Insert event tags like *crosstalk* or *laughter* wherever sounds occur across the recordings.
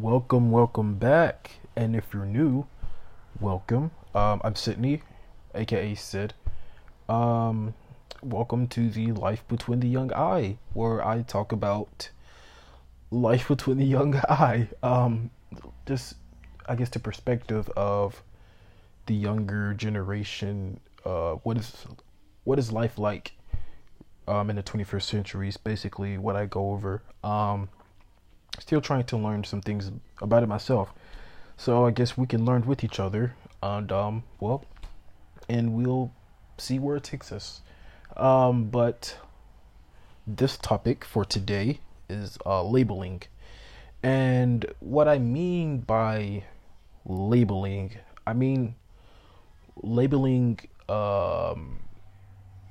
Welcome, welcome back. And if you're new, welcome. Um, I'm Sydney, aka Sid. Um, welcome to the Life Between the Young Eye, where I talk about life between the young *laughs* eye. Um, just, I guess, the perspective of the younger generation. Uh, what is what is life like um, in the 21st century? Is basically what I go over. Um, still trying to learn some things about it myself. So I guess we can learn with each other, and um, well, and we'll see where it takes us. Um, but this topic for today is uh, labeling, and what I mean by labeling, I mean labeling. Um,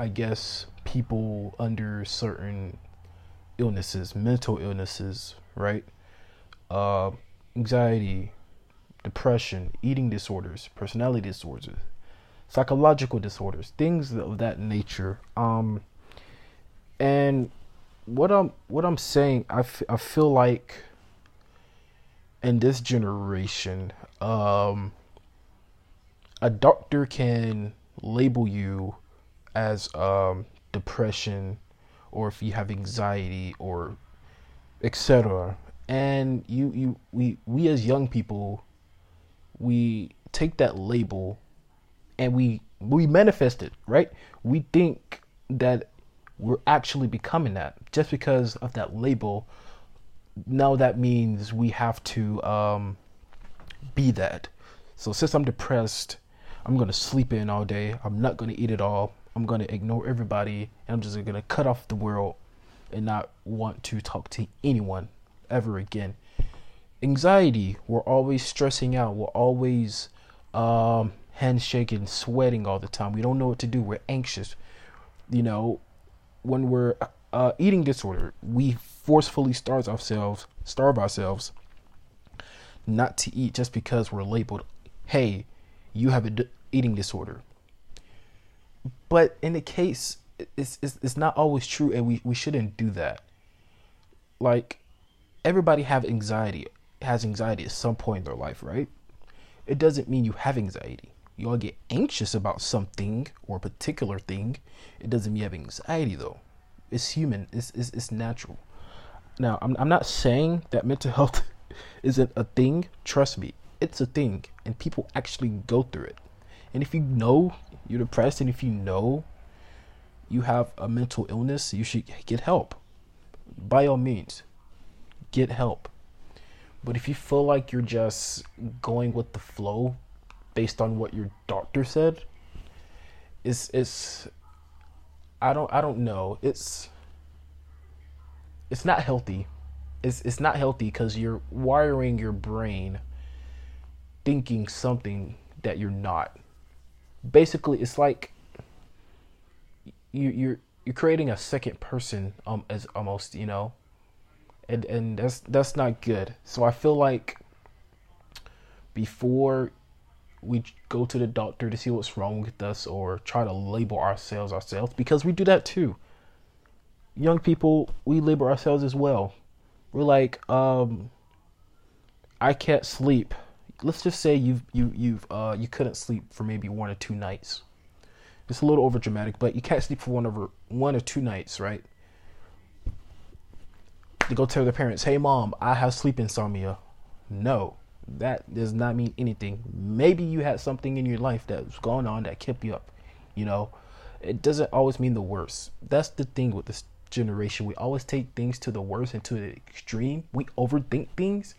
I guess people under certain illnesses, mental illnesses, right? Uh, anxiety, depression, eating disorders, personality disorders, psychological disorders, things of that nature. Um, and what I'm what I'm saying, I, f- I feel like in this generation, um, a doctor can label you as um, depression or if you have anxiety or etc and you you we we as young people we take that label and we we manifest it right? We think that we're actually becoming that just because of that label. Now that means we have to um, be that. So since i'm depressed i'm to sleep in all day. I'm not to eat at all. I'm to ignore everybody and i'm just to cut off the world and not want to talk to anyone ever again. Anxiety, we're always stressing out, we're always um, handshaking, sweating all the time. We don't know what to do, we're anxious. You know, when we're uh, eating disorder, we forcefully starve ourselves, starve ourselves not to eat just because we're labeled, hey, you have an eating disorder. But in the case it's, it's it's not always true and we, we shouldn't do that. Like everybody have anxiety has anxiety at some point in their life right? It doesn't mean you have anxiety. You all get anxious about something or a particular thing. It doesn't mean you have anxiety though. It's human. It's, it's, it's natural. Now I'm, I'm not saying that mental health *laughs* isn't a thing. Trust me it's a thing and people actually go through it. And if you know you're depressed and if you know you have a mental illness, you should get help. By all means, get help. But if you feel like you're just going with the flow based on what your doctor said, it's it's I don't I don't know. It's it's not healthy. It's it's not healthy because you're wiring your brain thinking something that you're not. Basically, it's like you you're you're creating a second person um as almost you know? And and that's that's not good. So i feel like before we go to the doctor to see what's wrong with us or try to label ourselves ourselves because we do that too. Young people we label ourselves as well. We're like um i can't sleep. Let's just say you've you you've uh you couldn't sleep for maybe one or two nights it's a little over dramatic, but you can't sleep for one over one or two nights, right? To go tell their parents, "Hey, mom, I have sleep insomnia." No, that does not mean anything. Maybe you had something in your life that was going on that kept you up. You know, it doesn't always mean the worst. That's the thing with this generation. We always take things to the worst and to the extreme. We overthink things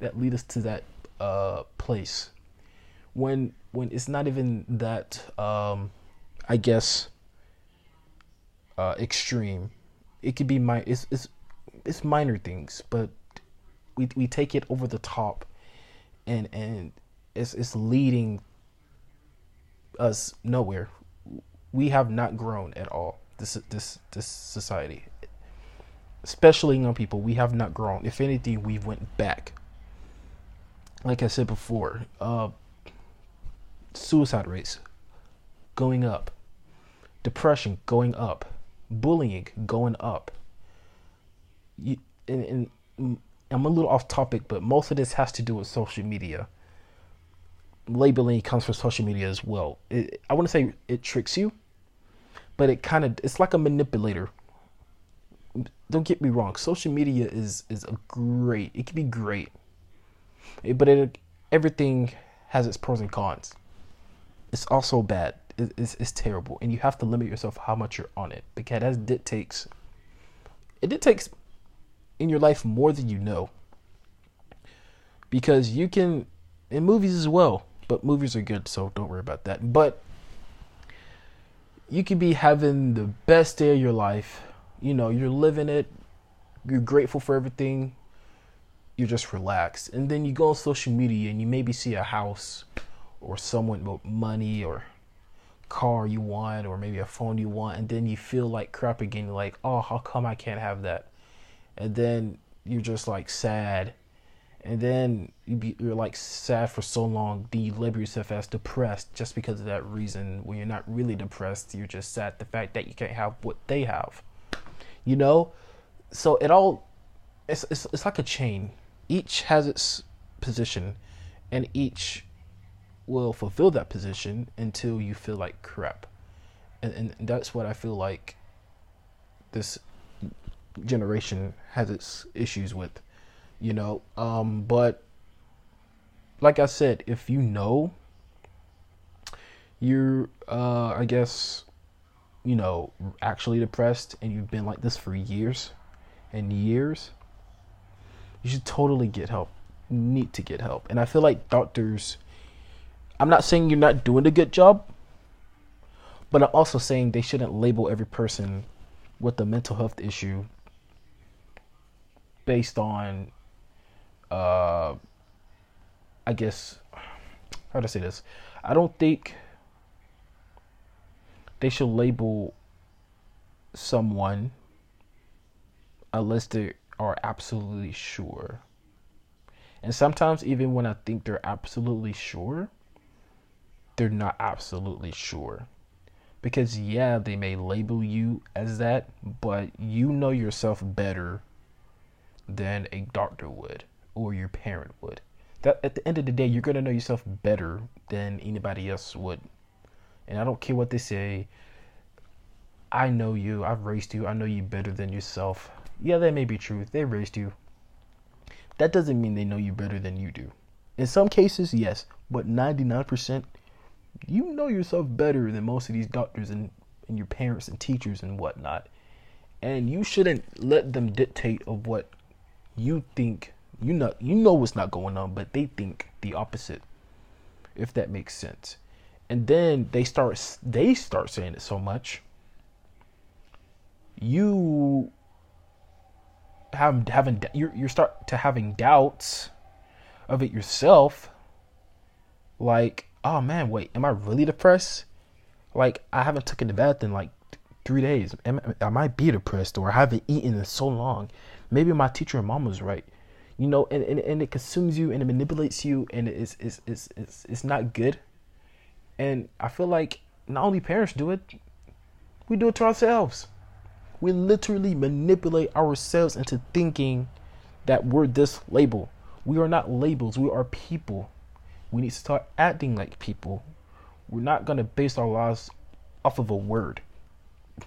that lead us to that uh, place. When when it's not even that um, I guess, uh, extreme. It could be my it's it's it's minor things, but we we take it over the top, and and it's it's leading us nowhere. We have not grown at all. This this this society, especially young people, we have not grown. If anything, we went back. Like I said before, uh, suicide rates going up depression going up, bullying going up. You, and, and mm, I'm a little off topic, but most of this has to do with social media. Labeling comes from social media as well. It, I want to say it tricks you, but it kind of it's like a manipulator. Don't get me wrong. Social media is is a great. It can be great, but it everything has its pros and cons. It's also bad. It, it's, it's terrible, and you have to limit yourself how much you're on it because that dictates. It dictates in your life more than you know. Because you can, in movies as well, but movies are good, so don't worry about that. But you could be having the best day of your life. You know, you're living it, you're grateful for everything, you're just relaxed. And then you go on social media and you maybe see a house or someone with money or car you want or maybe a phone you want and then you feel like crap again. Like oh how come i can't have that? And then you're just like sad. And then you be, you're like sad for so long. Then you label yourself as depressed just because of that reason. When you're not really depressed you're just sad. The fact that you can't have what they have. You know? So it all it's, it's, it's like a chain. Each has its position and each will fulfill that position until you feel like crap and, and that's what i feel like this generation has its issues with, you know. Um, but like I said, if you know you're, uh, I guess, you know, actually depressed and you've been like this for years and years, you should totally get help. Need to get help. And I feel like doctors, I'm not saying you're not doing a good job, but I'm also saying they shouldn't label every person with a mental health issue based on uh I guess how to say this? I don't think they should label someone unless they are absolutely sure. And sometimes even when I think they're absolutely sure, they're not absolutely sure. Because yeah, they may label you as that, but you know yourself better than a doctor would or your parent would. That at the end of the day, you're gonna know yourself better than anybody else would. And I don't care what they say. I know you. I've raised you. I know you better than yourself. Yeah, that may be true. They raised you. That doesn't mean they know you better than you do. In some cases, yes, but 99%, you know yourself better than most of these doctors and, and your parents and teachers and whatnot. And you shouldn't let them dictate of what you think you know you know what's not going on, but they think the opposite. If that makes sense. And then they start they start saying it so much. You have having you you start to having doubts of it yourself. Like, oh man, wait, am I really depressed? Like, I haven't taken a bath in like three days. Am, I might be depressed, or I haven't eaten in so long? Maybe my teacher and mom was right. You know and, and, and it consumes you and it manipulates you and it's, it's, it's, it's, it's not good. And i feel like not only parents do it we do it to ourselves. We literally manipulate ourselves into thinking that we're this label. We are not labels. We are people we need to start acting like people we're not going to base our lives off of a word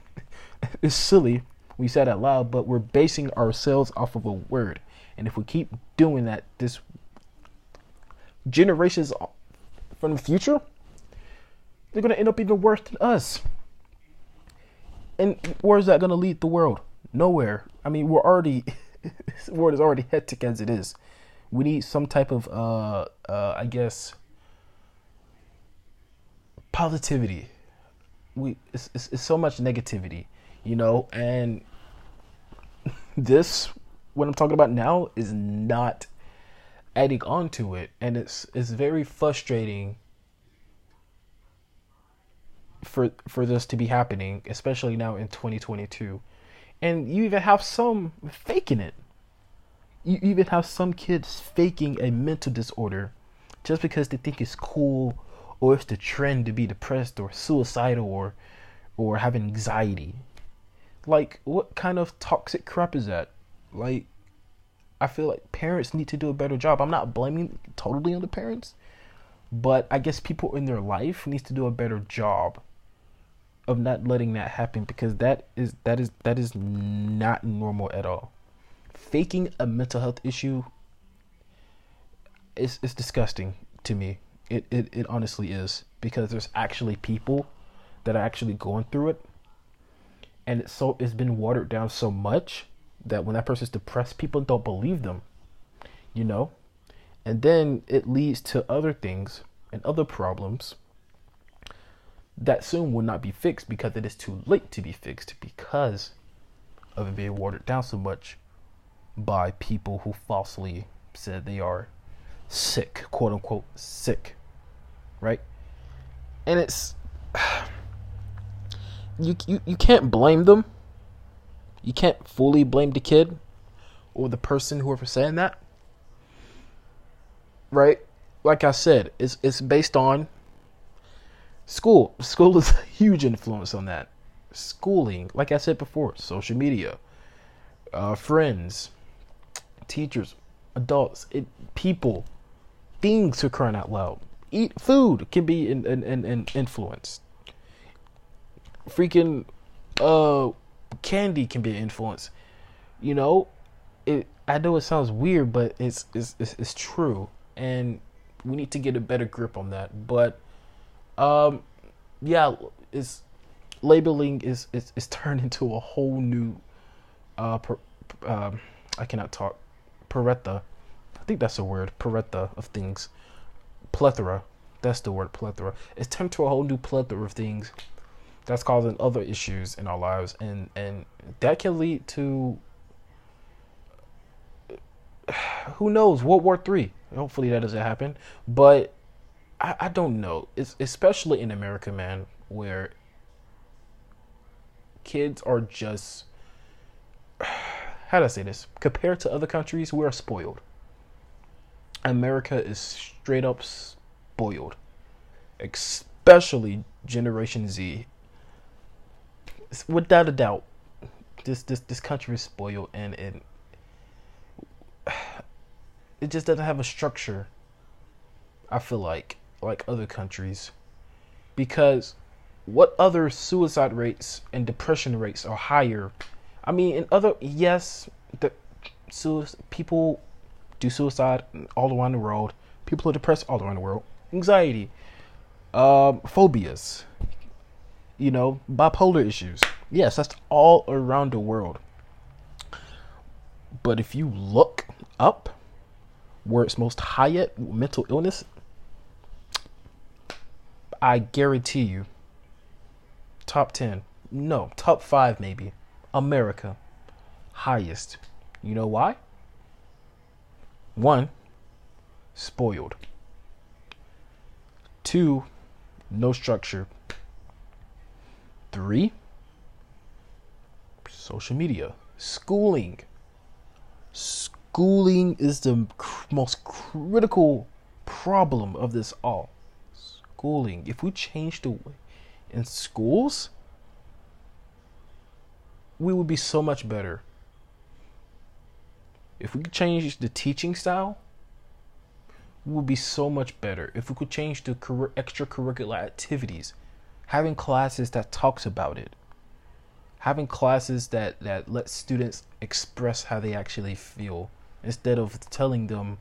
*laughs* it's silly we said out loud, but we're basing ourselves off of a word. And if we keep doing that, this generations from the future, they're going to end up even worse than us. And where is that going to lead the world? Nowhere. I mean, we're already, *laughs* this world is already hectic as it is. We need some type of, uh, uh, I guess, positivity. We it's, it's, it's so much negativity, you know, and *laughs* this what I'm talking about now is not adding on to it. And it's it's very frustrating for for this to be happening especially now in 2022 and you even have some faking it you even have some kids faking a mental disorder just because they think it's cool or it's the trend to be depressed or suicidal or or have anxiety like, what kind of toxic crap is that? Like, I feel like parents need to do a better job. I'm not blaming totally on the parents, but I guess people in their life needs to do a better job of not letting that happen because that is that is that is not normal at all. Faking a mental health issue is is disgusting to me. It, it it honestly is because there's actually people that are actually going through it and it's so it's been watered down so much that when that person's depressed people don't believe them you know and then it leads to other things and other problems that soon will not be fixed because it is too late to be fixed because of it being watered down so much by people who falsely said they are sick, quote unquote sick, right? And it's *sighs* you you you can't blame them. You can't fully blame the kid or the person whoever saying that. Right? Like I said, it's it's based on school. School is *laughs* a huge influence on that. Schooling, like I said before, social media, uh, friends, teachers, adults, it, people, things are crying out loud. Eat food can be an, an, an, an influence. Freaking uh, candy can be an influence. You know, it. I know it sounds weird, but it's it's it's, it's true, and we need to get a better grip on that. But um, yeah, it's labeling is is, is *laughs* turned into a whole new uh, per, um, I cannot talk. Paretha, I think that's a word. Paretha of things, plethora. That's the word plethora. It's turned to a whole new plethora of things that's causing other issues in our lives, and and that can lead to *sighs* who knows World War Three. Hopefully that doesn't happen, but I, I don't know. It's especially in America, man, where kids are just *sighs* how do I say this? Compared to other countries, we are spoiled. America is straight up spoiled, especially Generation Z. Without a doubt, this this this country is spoiled, and it *sighs* it just doesn't have a structure. I feel like like other countries because what other suicide rates and depression rates are higher i mean in other yes the people do suicide all around the world. People are depressed all around the world. Anxiety um, phobias you know bipolar issues. Yes that's all around the world. But if you look up where it's most high at mental illness I guarantee you, top 10, no, top 5 maybe, America, highest. You know why? One, spoiled. Two, no structure. Three, social media, schooling. Schooling is the most critical problem of this all schooling, if we change the way in schools, we would be so much better. If we could change the teaching style, we would be so much better. If we could change the extracurricular activities, having classes that talks about it, having classes that that let students express how they actually feel instead of telling them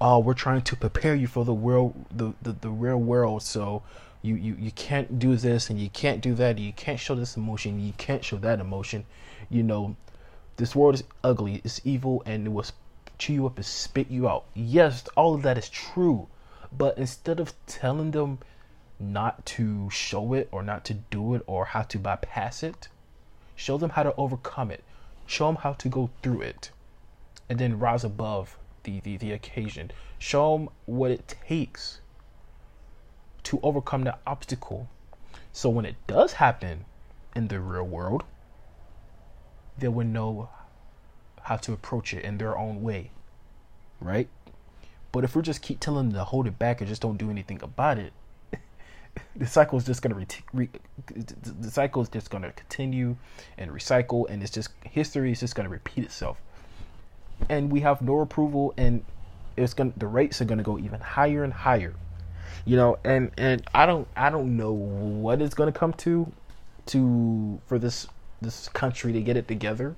oh, we're trying to prepare you for the world, the, the, the real world. So you, you, you can't do this and you can't do that. You can't show this emotion. You can't show that emotion. You know, this world is ugly. It's evil and it will chew you up and spit you out. Yes, all of that is true. But instead of telling them not to show it or not to do it or how to bypass it, show them how to overcome it. Show them how to go through it and then rise above the, the, the occasion. Show them what it takes to overcome the obstacle. So when it does happen in the real world, they will know how to approach it in their own way. Right? But if we just keep telling them to hold it back and just don't do anything about it, *laughs* the cycle is just gonna re- re- the cycle is just gonna continue and recycle, and it's just history is just gonna repeat itself. and we have no approval, and it's gonna the rates are gonna go even higher and higher. You know, and and I don't I don't know what it's gonna come to, to for this this country to get it together,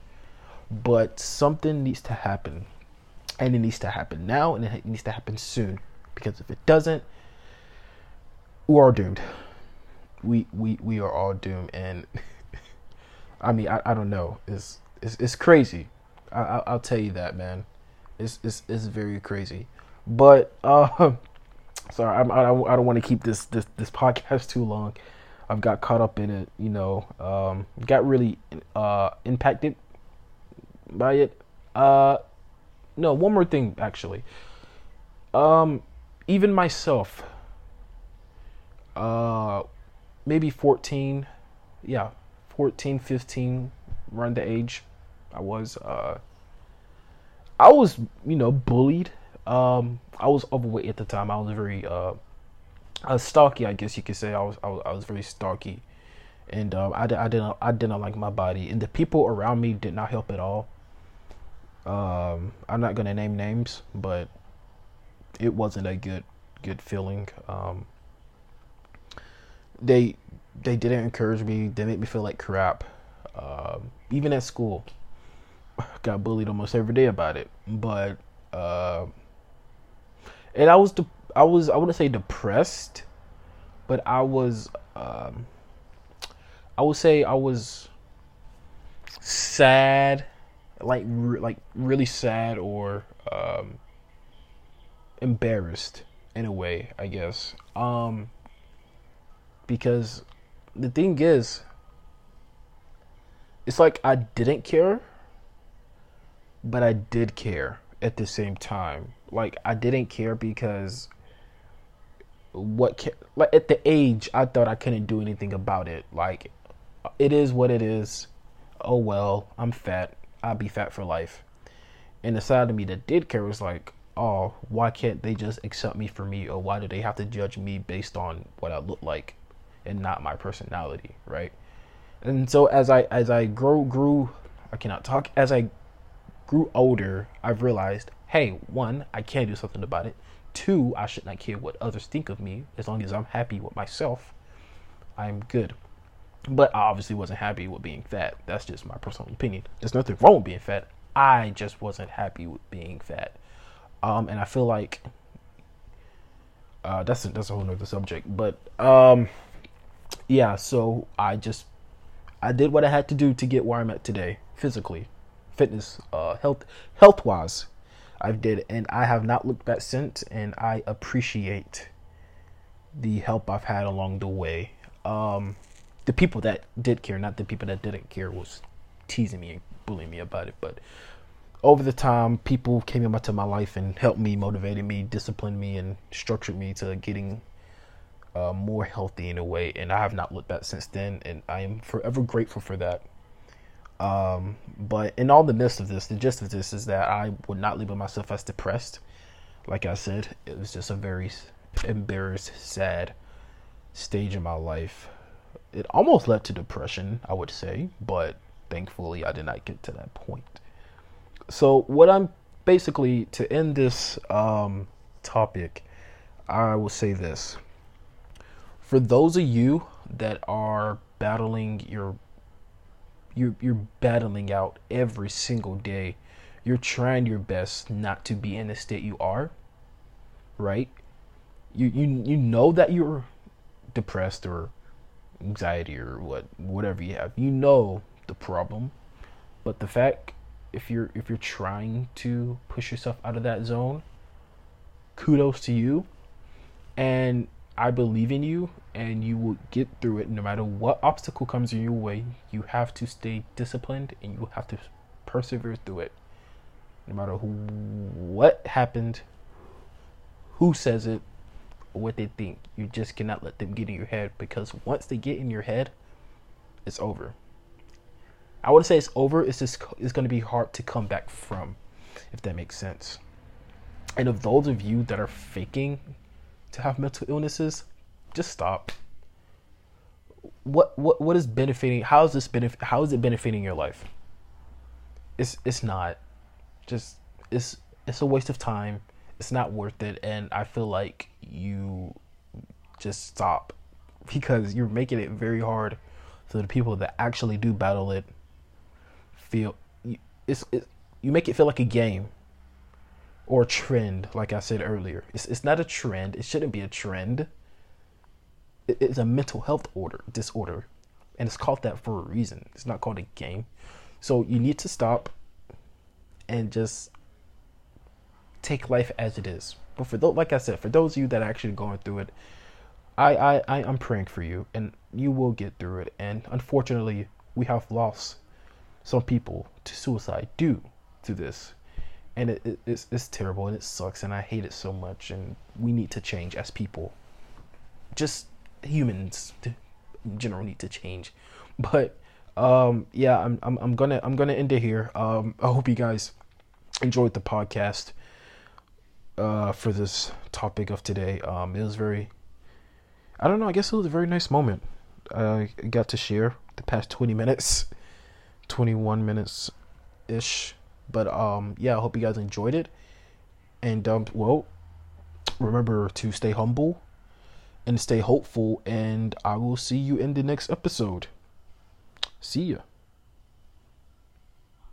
but something needs to happen, and it needs to happen now, and it needs to happen soon, because if it doesn't, we are doomed. We we we are all doomed, and *laughs* I mean I, I don't know. It's it's it's crazy. I, I will tell you that, man. It's it's it's very crazy. But uh, *laughs* sorry, I'm, I I don't want to keep this this this podcast *laughs* too long. I've got caught up in it, you know. Um, got really uh impacted by it. Uh, no, one more thing actually. Um, even myself. Uh, maybe 14, yeah, 14, 15, around the age I was. Uh, I was, you know, bullied. Um, I was overweight at the time. I was very uh, I was stocky, I guess you could say. I was I was, I was very stocky, and um, I, I didn't I didn't like my body, and the people around me did not help at all. Um, I'm not gonna name names, but it wasn't a good good feeling. Um, they they didn't encourage me. They made me feel like crap. Um, even at school, *laughs* got bullied almost every day about it. But uh, and I was de- I was I wouldn't say depressed, but I was um, I would say I was sad, like re- like really sad or um, embarrassed in a way, I guess. Um, because the thing is, it's like I didn't care, but I did care at the same time. Like I didn't care because what can, like at the age I thought I couldn't do anything about it. Like it is what it is. Oh well, I'm fat. I'll be fat for life. And the side of me that did care was like, oh, why can't they just accept me for me, or why do they have to judge me based on what I look like? and not my personality, right? And so as I as I grow grew, I cannot talk. As I grew older, I've realized, hey, one, I can do something about it. Two, I should not care what others think of me. As long as I'm happy with myself, I'm good. But I obviously wasn't happy with being fat. That's just my personal opinion. There's nothing wrong with being fat. I just wasn't happy with being fat. Um, and I feel like uh, that's a, that's a whole nother subject. But um, yeah, so I just I did what I had to do to get where I'm at today, physically, fitness, uh, health, health wise. I did, and I have not looked back since, and I appreciate the help I've had along the way. Um, the people that did care, not the people that didn't care, was teasing me and bullying me about it. But over the time, people came into my life and helped me, motivated me, disciplined me, and structured me to getting uh, more healthy in a way, and I have not looked back since then, and I am forever grateful for that. Um, but in all the midst of this, the gist of this is that I would not label myself as depressed. Like I said, it was just a very embarrassed, sad stage in my life. It almost led to depression, I would say, but thankfully I did not get to that point. So, what I'm basically to end this um, topic, I will say this for those of you that are battling your you're you're battling out every single day. You're trying your best not to be in the state you are right? You you you know that you're depressed or anxiety or what whatever you have. You know the problem. But the fact if you're if you're trying to push yourself out of that zone kudos to you. And I believe in you and you will get through it no matter what obstacle comes in your way. You have to stay disciplined and you have to persevere through it. No matter who, what happened, who says it, or what they think. You just cannot let them get in your head because once they get in your head, it's over. I wouldn't say it's over, it's just it's going to be hard to come back from, if that makes sense. And of those of you that are faking to have mental illnesses, just stop. What what what is benefiting? How is this benefit? How is it benefiting your life? It's it's not. Just it's it's a waste of time. It's not worth it, and I feel like you just stop *laughs* because you're making it very hard for the people that actually do battle it feel it's it, you make it feel like a game or trend like i said earlier. It's, it's not a trend. It shouldn't be a trend. It, it's a mental health order disorder. And it's called that for a reason. It's not called a game. So you need to stop and just take life as it is. But for those like i said for those of you that are actually going through it I, I, I I'm praying for you, and you will get through it. And unfortunately, we have lost some people to suicide due to this, and it, it, it's it's terrible and it sucks, and I hate it so much. And we need to change as people. Just humans in general need to change. *laughs* But um, yeah, I'm I'm I'm gonna I'm gonna end it here. Um, I hope you guys enjoyed the podcast uh, for this topic of today. Um, it was very I don't know. I guess it was a very nice moment. I got to share the past 20 minutes, *laughs* 21 minutes ish. But um, yeah, I hope you guys enjoyed it. And um, well, remember to stay humble and stay hopeful. And I will see you in the next episode. See ya.